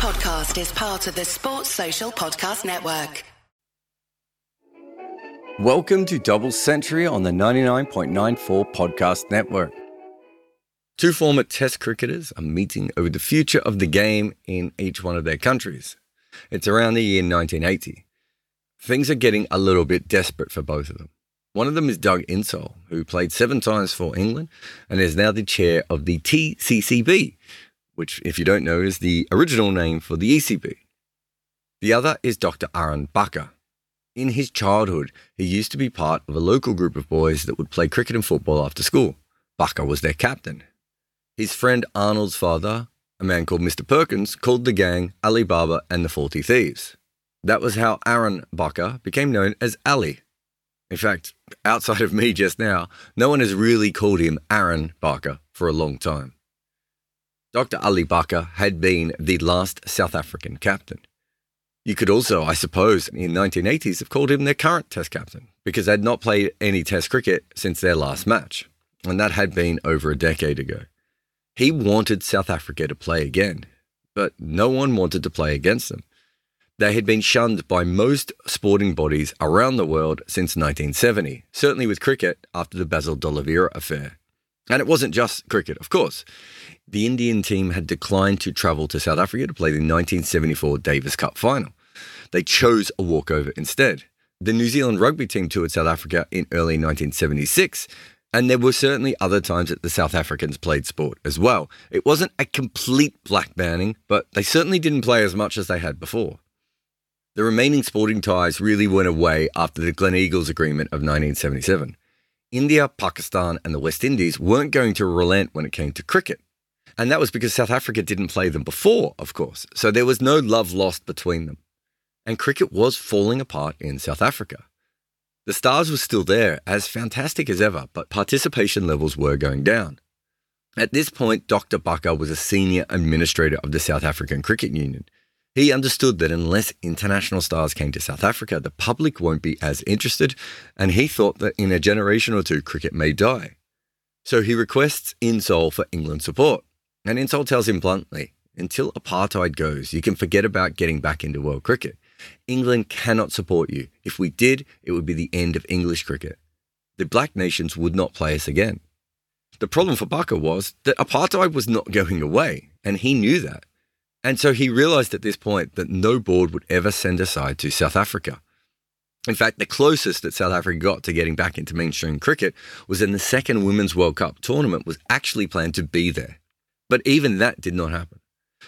podcast is part of the Sports Social Podcast Network. Welcome to Double Century on the 99.94 Podcast Network. Two former Test cricketers are meeting over the future of the game in each one of their countries. It's around the year 1980. Things are getting a little bit desperate for both of them. One of them is Doug Insole, who played seven times for England and is now the chair of the TCCB, which, if you don't know, is the original name for the ECB. The other is Dr. Aaron Bacher. In his childhood, he used to be part of a local group of boys that would play cricket and football after school. Bacher was their captain. His friend Arnold's father, a man called Mr. Perkins, called the gang Ali Baba and the Forty Thieves. That was how Aaron Bacher became known as Ali. In fact, outside of me just now, no one has really called him Aaron Bacher for a long time. Dr. Ali Bacher had been the last South African captain. You could also, I suppose, in 1980s have called him their current test captain because they'd not played any test cricket since their last match, and that had been over a decade ago. He wanted South Africa to play again, but no one wanted to play against them. They had been shunned by most sporting bodies around the world since 1970, certainly with cricket after the Basil D'Oliveira affair. And it wasn't just cricket, of course. The Indian team had declined to travel to South Africa to play the 1974 Davis Cup final. They chose a walkover instead. The New Zealand rugby team toured South Africa in early 1976, and there were certainly other times that the South Africans played sport as well. It wasn't a complete black banning, but they certainly didn't play as much as they had before. The remaining sporting ties really went away after the Gleneagles Agreement of 1977. India, Pakistan, and the West Indies weren't going to relent when it came to cricket. And that was because South Africa didn't play them before, of course. So there was no love lost between them. And cricket was falling apart in South Africa. The stars were still there, as fantastic as ever, but participation levels were going down. At this point, Dr. Bacher was a senior administrator of the South African Cricket Union. He understood that unless international stars came to South Africa, the public won't be as interested, and he thought that in a generation or two, cricket may die. So he requests Insole for England support. And Insole tells him bluntly until apartheid goes, you can forget about getting back into world cricket. England cannot support you. If we did, it would be the end of English cricket. The black nations would not play us again. The problem for Bacher was that apartheid was not going away, and he knew that. And so he realized at this point that no board would ever send a side to South Africa. In fact, the closest that South Africa got to getting back into mainstream cricket was in the second Women's World Cup tournament was actually planned to be there. But even that did not happen.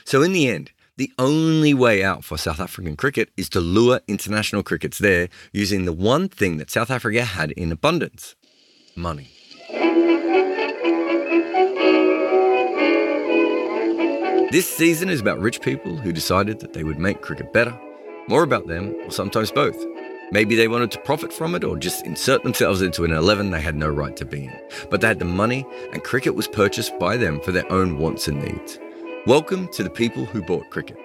So in the end, the only way out for South African cricket is to lure international crickets there using the one thing that South Africa had in abundance money. This season is about rich people who decided that they would make cricket better. More about them, or sometimes both. Maybe they wanted to profit from it or just insert themselves into an 11 they had no right to be in. But they had the money, and cricket was purchased by them for their own wants and needs. Welcome to the people who bought cricket.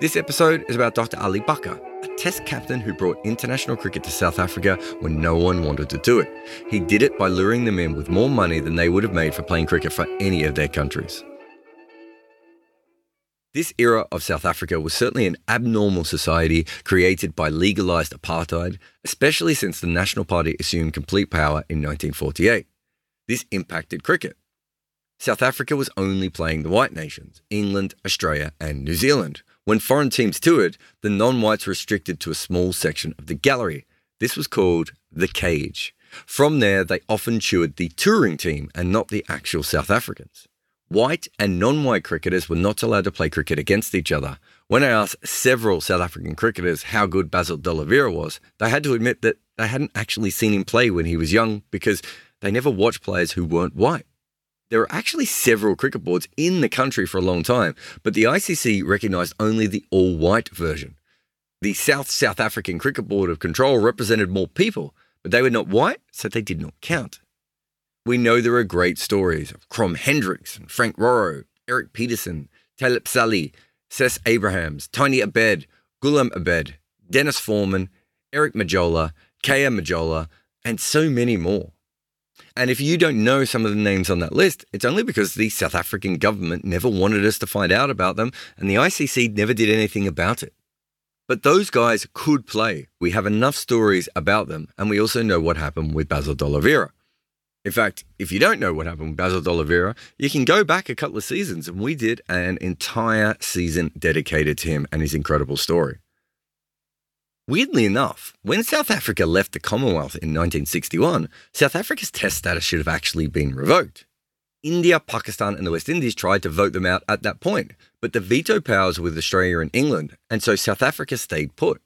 This episode is about Dr. Ali Bacher, a test captain who brought international cricket to South Africa when no one wanted to do it. He did it by luring them in with more money than they would have made for playing cricket for any of their countries. This era of South Africa was certainly an abnormal society created by legalized apartheid, especially since the National Party assumed complete power in 1948. This impacted cricket. South Africa was only playing the white nations, England, Australia, and New Zealand. When foreign teams toured, the non whites were restricted to a small section of the gallery. This was called the cage. From there, they often toured the touring team and not the actual South Africans. White and non white cricketers were not allowed to play cricket against each other. When I asked several South African cricketers how good Basil D'Oliveira was, they had to admit that they hadn't actually seen him play when he was young because they never watched players who weren't white. There were actually several cricket boards in the country for a long time, but the ICC recognised only the all white version. The South South African Cricket Board of Control represented more people, but they were not white, so they did not count. We know there are great stories of Krom Hendricks and Frank Roro, Eric Peterson, Talib Saleh, Cec Abrahams, Tiny Abed, Gulam Abed, Dennis Foreman, Eric Majola, Khaya Majola, and so many more. And if you don't know some of the names on that list, it's only because the South African government never wanted us to find out about them and the ICC never did anything about it. But those guys could play. We have enough stories about them, and we also know what happened with Basil D'Oliveira. In fact, if you don't know what happened with Basil D'Oliveira, you can go back a couple of seasons, and we did an entire season dedicated to him and his incredible story. Weirdly enough, when South Africa left the Commonwealth in 1961, South Africa's test status should have actually been revoked. India, Pakistan, and the West Indies tried to vote them out at that point, but the veto powers were with Australia and England, and so South Africa stayed put.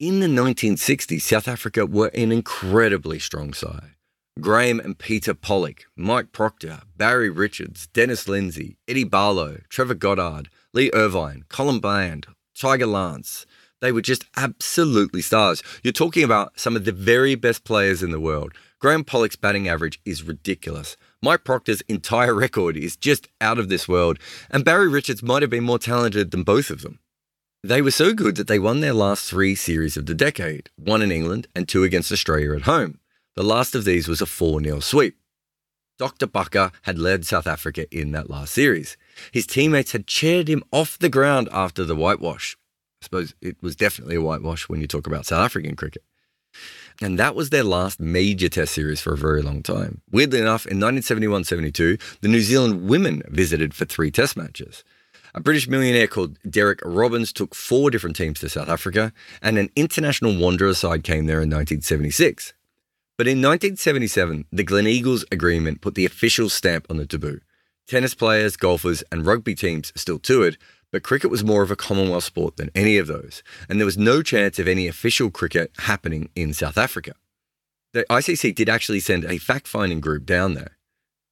In the 1960s, South Africa were an incredibly strong side. Graeme and Peter Pollock, Mike Procter, Barry Richards, Dennis Lindsay, Eddie Barlow, Trevor Goddard, Lee Irvine, Colin Bland, Tiger Lance, they were just absolutely stars. You're talking about some of the very best players in the world. Graeme Pollock's batting average is ridiculous. Mike Procter's entire record is just out of this world, and Barry Richards might have been more talented than both of them. They were so good that they won their last three series of the decade, one in England and two against Australia at home. The last of these was a 4 0 sweep. Dr. Bacher had led South Africa in that last series. His teammates had cheered him off the ground after the whitewash I suppose it was definitely a whitewash when you talk about South African cricket. And that was their last major test series for a very long time. Weirdly enough, in 1971 72, the New Zealand women visited for three test matches. A British millionaire called Derek Robbins took four different teams to South Africa, and an international wanderer side came there in 1976. But in 1977, the Gleneagles Agreement put the official stamp on the taboo. Tennis players, golfers, and rugby teams still toured, but cricket was more of a Commonwealth sport than any of those, and there was no chance of any official cricket happening in South Africa. The ICC did actually send a fact finding group down there.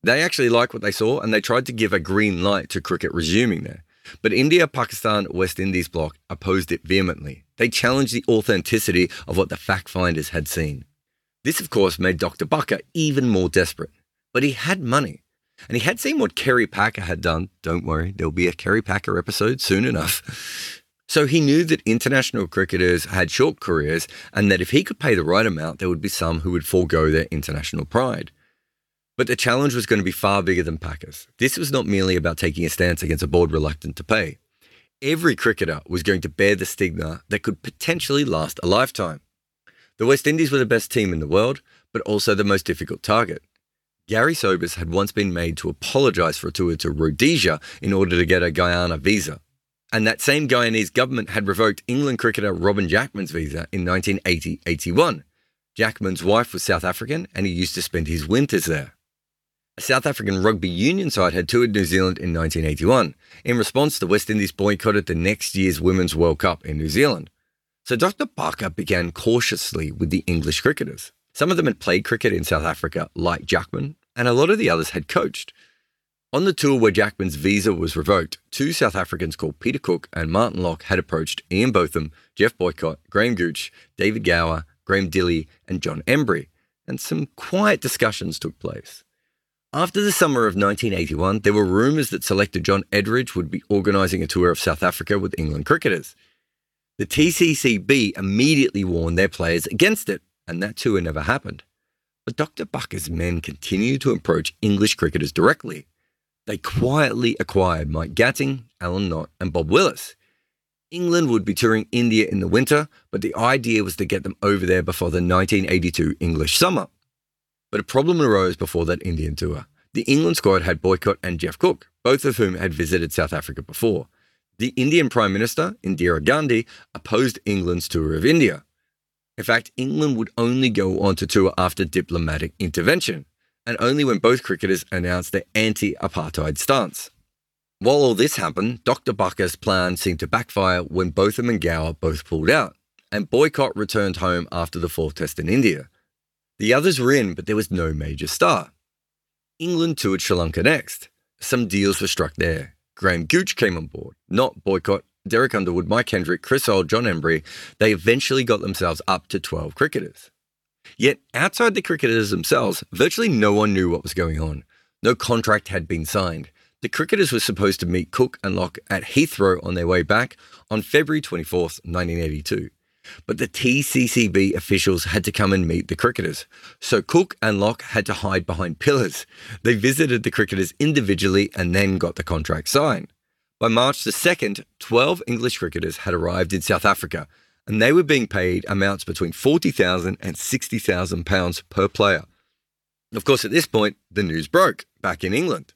They actually liked what they saw and they tried to give a green light to cricket resuming there. But India, Pakistan, West Indies bloc opposed it vehemently. They challenged the authenticity of what the fact finders had seen. This, of course, made Dr. Bacher even more desperate. But he had money. And he had seen what Kerry Packer had done. Don't worry, there'll be a Kerry Packer episode soon enough. So he knew that international cricketers had short careers and that if he could pay the right amount, there would be some who would forego their international pride. But the challenge was going to be far bigger than Packers. This was not merely about taking a stance against a board reluctant to pay. Every cricketer was going to bear the stigma that could potentially last a lifetime. The West Indies were the best team in the world, but also the most difficult target. Garry Sobers had once been made to apologise for a tour to Rhodesia in order to get a Guyana visa. And that same Guyanese government had revoked England cricketer Robin Jackman's visa in 1980 81. Jackman's wife was South African and he used to spend his winters there. A South African rugby union side had toured New Zealand in 1981. In response, the West Indies boycotted the next year's Women's World Cup in New Zealand. So Dr. Bacher began cautiously with the English cricketers. Some of them had played cricket in South Africa, like Jackman, and a lot of the others had coached. On the tour where Jackman's visa was revoked, two South Africans called Peter Cook and Martin Locke had approached Ian Botham, Geoff Boycott, Graham Gooch, David Gower, Graham Dilley, and John Emburey, and some quiet discussions took place. After the summer of 1981, there were rumours that selector John Edrich would be organising a tour of South Africa with England cricketers. The TCCB immediately warned their players against it, and that tour never happened. But Dr. Bacher's men continued to approach English cricketers directly. They quietly acquired Mike Gatting, Alan Knott, and Bob Willis. England would be touring India in the winter, but the idea was to get them over there before the 1982 English summer. But a problem arose before that Indian tour. The England squad had Boycott and Geoff Cook, both of whom had visited South Africa before. The Indian Prime Minister, Indira Gandhi, opposed England's tour of India. In fact, England would only go on to tour after diplomatic intervention, and only when both cricketers announced their anti apartheid stance. While all this happened, Dr. Bacher's plan seemed to backfire when Botham and Gower both pulled out, and Boycott returned home after the fourth test in India. The others were in, but there was no major star. England toured Sri Lanka next. Some deals were struck there. Graham Gooch came on board, not Boycott Derek Underwood, Mike Hendrick, Chris Old, John Emburey, they eventually got themselves up to 12 cricketers. Yet, outside the cricketers themselves, virtually no one knew what was going on. No contract had been signed. The cricketers were supposed to meet Cook and Locke at Heathrow on their way back on February 24th, 1982. But the TCCB officials had to come and meet the cricketers. So Cook and Locke had to hide behind pillars. They visited the cricketers individually and then got the contract signed. By March the 2nd, 12 English cricketers had arrived in South Africa, and they were being paid amounts between 40,000 and 60,000 pounds per player. Of course, at this point, the news broke back in England.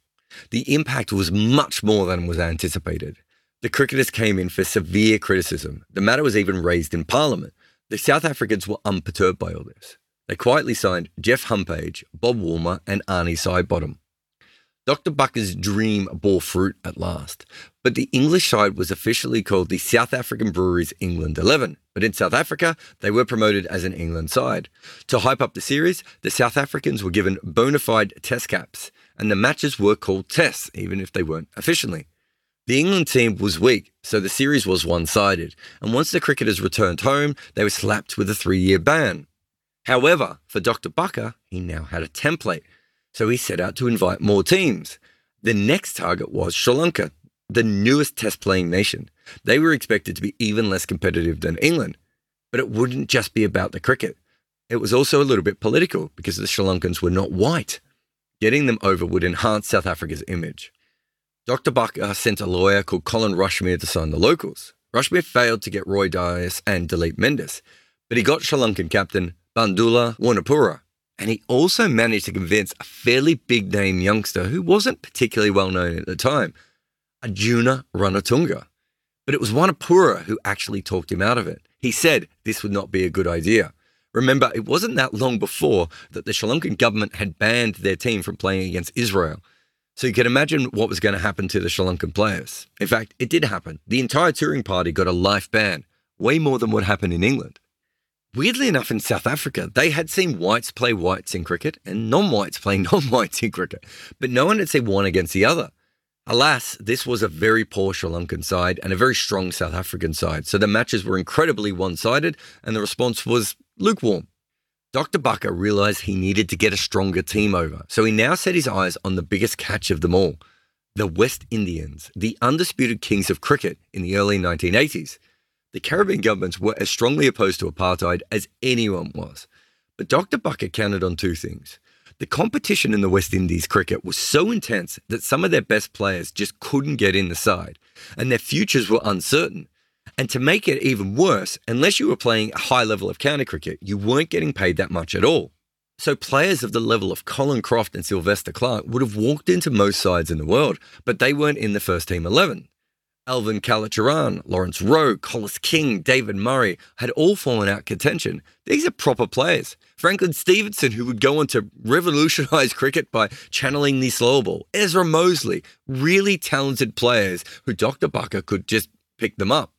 The impact was much more than was anticipated. The cricketers came in for severe criticism. The matter was even raised in Parliament. The South Africans were unperturbed by all this. They quietly signed Geoff Humpage, Bob Woolmer, and Arnie Sidebottom. Dr. Bacher's dream bore fruit at last, but the English side was officially called the South African Breweries England 11. But in South Africa, they were promoted as an England side. To hype up the series, the South Africans were given bona fide test caps, and the matches were called tests, even if they weren't officially. The England team was weak, so the series was one sided, and once the cricketers returned home, they were slapped with a three year ban. However, for Dr. Bacher, he now had a template, so he set out to invite more teams. The next target was Sri Lanka, the newest test playing nation. They were expected to be even less competitive than England, but it wouldn't just be about the cricket. It was also a little bit political because the Sri Lankans were not white. Getting them over would enhance South Africa's image. Dr. Bacher uh, sent a lawyer called Colin Rushmere to sign the locals. Rushmere failed to get Roy Dias and Duleep Mendis, but he got Sri Lankan captain Bandula Warnapura. And he also managed to convince a fairly big name youngster who wasn't particularly well known at the time, Arjuna Ranatunga. But it was Warnapura who actually talked him out of it. He said this would not be a good idea. Remember, it wasn't that long before that the Sri Lankan government had banned their team from playing against Israel. So you can imagine what was going to happen to the Sri Lankan players. In fact, it did happen. The entire touring party got a life ban, way more than what happened in England. Weirdly enough, in South Africa, they had seen whites play whites in cricket and non whites play non whites in cricket, but no one had seen one against the other. Alas, this was a very poor Sri Lankan side and a very strong South African side, so the matches were incredibly one sided and the response was lukewarm. Dr. Bacher realized he needed to get a stronger team over, so he now set his eyes on the biggest catch of them all the West Indians, the undisputed kings of cricket in the early 1980s. The Caribbean governments were as strongly opposed to apartheid as anyone was. But Dr. Bacher counted on two things. The competition in the West Indies cricket was so intense that some of their best players just couldn't get in the side, and their futures were uncertain. And to make it even worse, unless you were playing a high level of county cricket, you weren't getting paid that much at all. So players of the level of Colin Croft and Sylvester Clarke would have walked into most sides in the world, but they weren't in the first team 11. Alvin Kallicharran, Lawrence Rowe, Collis King, David Murray had all fallen out contention. These are proper players. Franklyn Stephenson, who would go on to revolutionize cricket by channeling the slow ball. Ezra Moseley, really talented players who Dr. Bacher could just pick them up.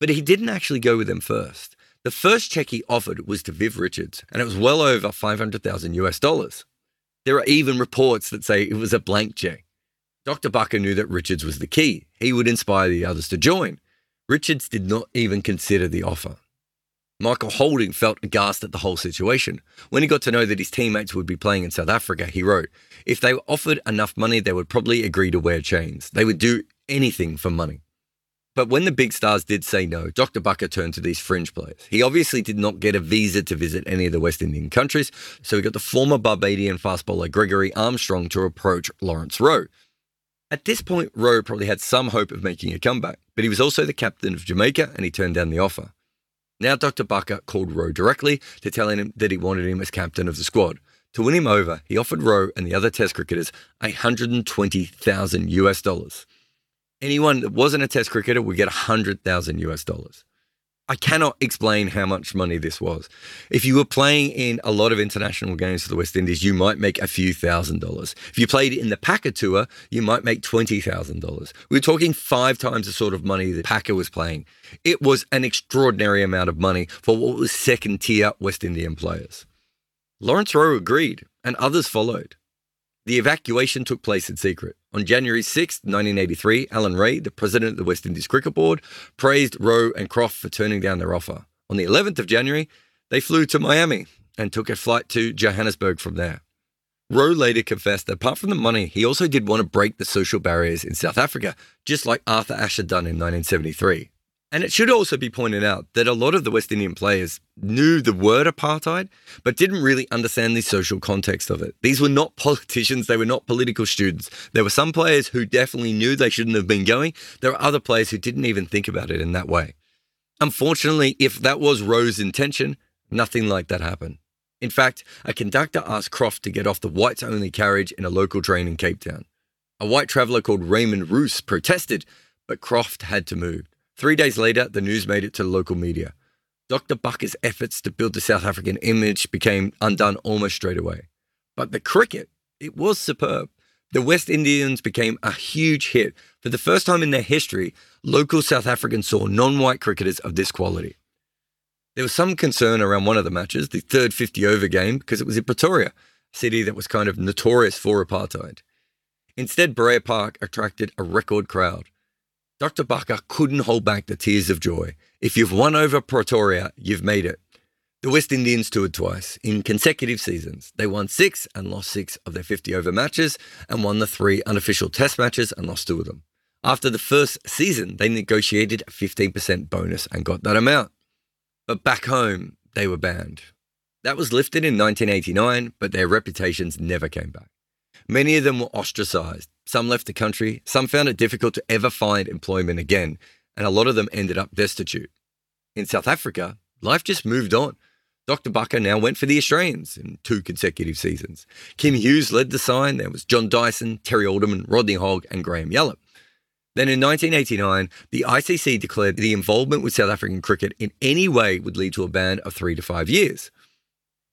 But he didn't actually go with them first. The first check he offered was to Viv Richards, and it was well over 500,000 US dollars. There are even reports that say it was a blank check. Dr. Bacher knew that Richards was the key. He would inspire the others to join. Richards did not even consider the offer. Michael Holding felt aghast at the whole situation. When he got to know that his teammates would be playing in South Africa, he wrote, If they were offered enough money, they would probably agree to wear chains. They would do anything for money. But when the big stars did say no, Dr. Bacher turned to these fringe players. He obviously did not get a visa to visit any of the West Indian countries, so he got the former Barbadian fast bowler Gregory Armstrong to approach Lawrence Rowe. At this point, Rowe probably had some hope of making a comeback, but he was also the captain of Jamaica and he turned down the offer. Now, Dr. Bacher called Rowe directly to tell him that he wanted him as captain of the squad. To win him over, he offered Rowe and the other Test cricketers 120,000 US dollars anyone that wasn't a test cricketer would get 100,000 US dollars. I cannot explain how much money this was. If you were playing in a lot of international games for the West Indies, you might make a few thousand dollars. If you played in the Packer Tour, you might make $20,000. We are talking five times the sort of money that Packer was playing. It was an extraordinary amount of money for what was second tier West Indian players. Lawrence Rowe agreed, and others followed. The evacuation took place in secret. On January 6, 1983, Allan Rae, the president of the West Indies Cricket Board, praised Rowe and Croft for turning down their offer. On the 11th of January, they flew to Miami and took a flight to Johannesburg from there. Rowe later confessed that apart from the money, he also did want to break the social barriers in South Africa, just like Arthur Ashe had done in 1973. And it should also be pointed out that a lot of the West Indian players knew the word apartheid, but didn't really understand the social context of it. These were not politicians, they were not political students. There were some players who definitely knew they shouldn't have been going. There were other players who didn't even think about it in that way. Unfortunately, if that was Rowe's intention, nothing like that happened. In fact, a conductor asked Croft to get off the whites only carriage in a local train in Cape Town. A white traveller called Raymond Roos protested, but Croft had to move. Three days later, the news made it to local media. Dr. Bacher's efforts to build the South African image became undone almost straight away. But the cricket, it was superb. The West Indians became a huge hit. For the first time in their history, local South Africans saw non white cricketers of this quality. There was some concern around one of the matches, the third 50 over game, because it was in Pretoria, a city that was kind of notorious for apartheid. Instead, Berea Park attracted a record crowd. Dr. Bacher couldn't hold back the tears of joy. If you've won over Pretoria, you've made it. The West Indians toured twice in consecutive seasons. They won six and lost six of their 50 over matches and won the three unofficial test matches and lost two of them. After the first season, they negotiated a 15% bonus and got that amount. But back home, they were banned. That was lifted in 1989, but their reputations never came back. Many of them were ostracized. Some left the country, some found it difficult to ever find employment again, and a lot of them ended up destitute. In South Africa, life just moved on. Dr. Bacher now went for the Australians in two consecutive seasons. Kim Hughes led the sign. There was John Dyson, Terry Alderman, Rodney Hogg, and Graham Yallop. Then in 1989, the ICC declared the involvement with South African cricket in any way would lead to a ban of three to five years.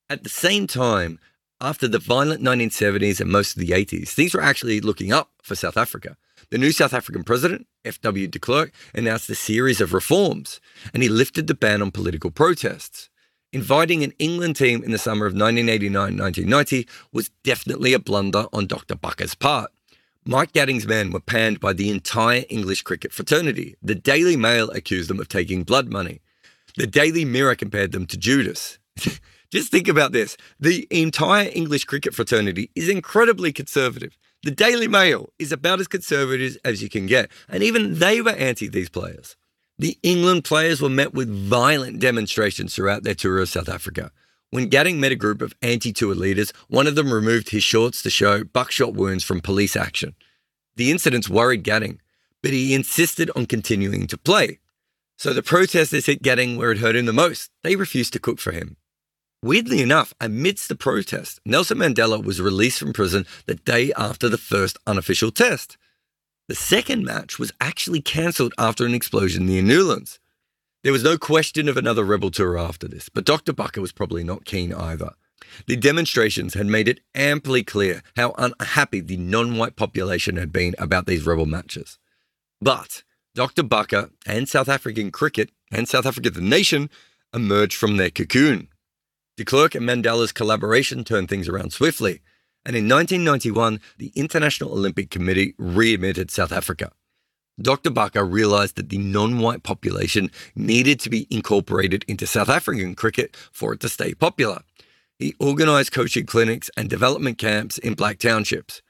At the same time, after the violent 1970s and most of the 80s, things were actually looking up for South Africa. The new South African president, F.W. de Klerk, announced a series of reforms, and he lifted the ban on political protests. Inviting an England team in the summer of 1989 1990 was definitely a blunder on Dr. Bacher's part. Mike Gatting's men were panned by the entire English cricket fraternity. The Daily Mail accused them of taking blood money. The Daily Mirror compared them to Judas. Just think about this. The entire English cricket fraternity is incredibly conservative. The Daily Mail is about as conservative as you can get, and even they were anti these players. The England players were met with violent demonstrations throughout their tour of South Africa. When Gatting met a group of anti tour leaders, one of them removed his shorts to show buckshot wounds from police action. The incidents worried Gatting, but he insisted on continuing to play. So the protesters hit Gatting where it hurt him the most. They refused to cook for him. Weirdly enough, amidst the protest, Nelson Mandela was released from prison the day after the first unofficial test. The second match was actually cancelled after an explosion near Newlands. There was no question of another rebel tour after this, but Dr. Bacher was probably not keen either. The demonstrations had made it amply clear how unhappy the non white population had been about these rebel matches. But Dr. Bacher and South African cricket and South Africa the nation emerged from their cocoon. De Klerk and Mandela's collaboration turned things around swiftly, and in 1991, the International Olympic Committee readmitted South Africa. Dr. Bacher realized that the non white population needed to be incorporated into South African cricket for it to stay popular. He organized coaching clinics and development camps in black townships.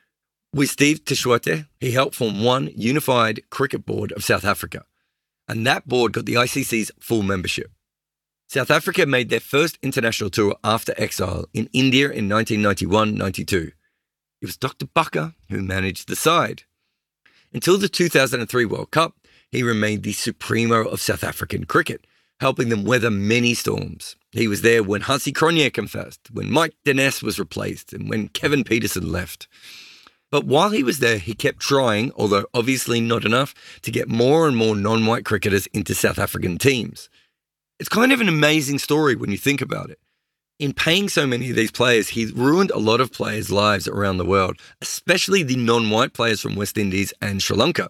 With Steve Tshwete, he helped form one unified cricket board of South Africa, and that board got the ICC's full membership. South Africa made their first international tour after exile in India in 1991 92. It was Dr. Bacher who managed the side. Until the 2003 World Cup, he remained the supremo of South African cricket, helping them weather many storms. He was there when Hansie Cronje confessed, when Mike Dennis was replaced, and when Kevin Pietersen left. But while he was there, he kept trying, although obviously not enough, to get more and more non white cricketers into South African teams. It's kind of an amazing story when you think about it. In paying so many of these players, he ruined a lot of players' lives around the world, especially the non white players from West Indies and Sri Lanka.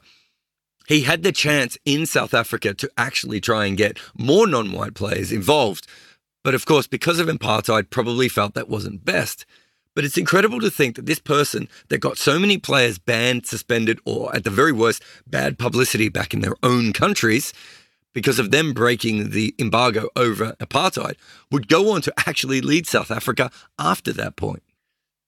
He had the chance in South Africa to actually try and get more non white players involved. But of course, because of apartheid, probably felt that wasn't best. But it's incredible to think that this person that got so many players banned, suspended, or at the very worst, bad publicity back in their own countries because of them breaking the embargo over apartheid, would go on to actually lead South Africa after that point.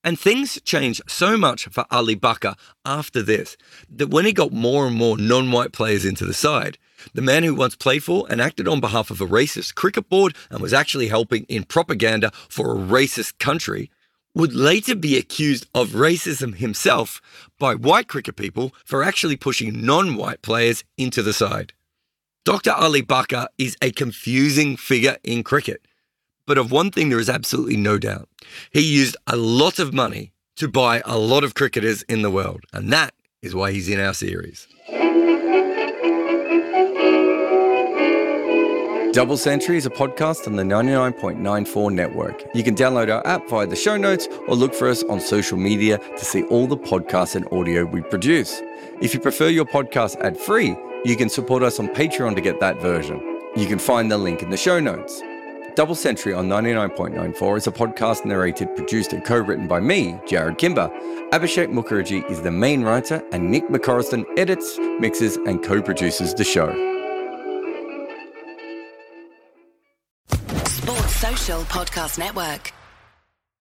And things changed so much for Ali Bacher after this that when he got more and more non white players into the side, the man who once played for and acted on behalf of a racist cricket board and was actually helping in propaganda for a racist country would later be accused of racism himself by white cricket people for actually pushing non white players into the side. Dr. Ali Bacher is a confusing figure in cricket. But of one thing, there is absolutely no doubt. He used a lot of money to buy a lot of cricketers in the world. And that is why he's in our series. Double Century is a podcast on the 99.94 network. You can download our app via the show notes or look for us on social media to see all the podcasts and audio we produce. If you prefer your podcast ad free, you can support us on Patreon to get that version. You can find the link in the show notes. Double Century on 99.94 is a podcast narrated, produced, and co written by me, Jarrod Kimber. Abhishek Mukherjee is the main writer, and Nick McCorriston edits, mixes, and co produces the show. Sports Social Podcast Network.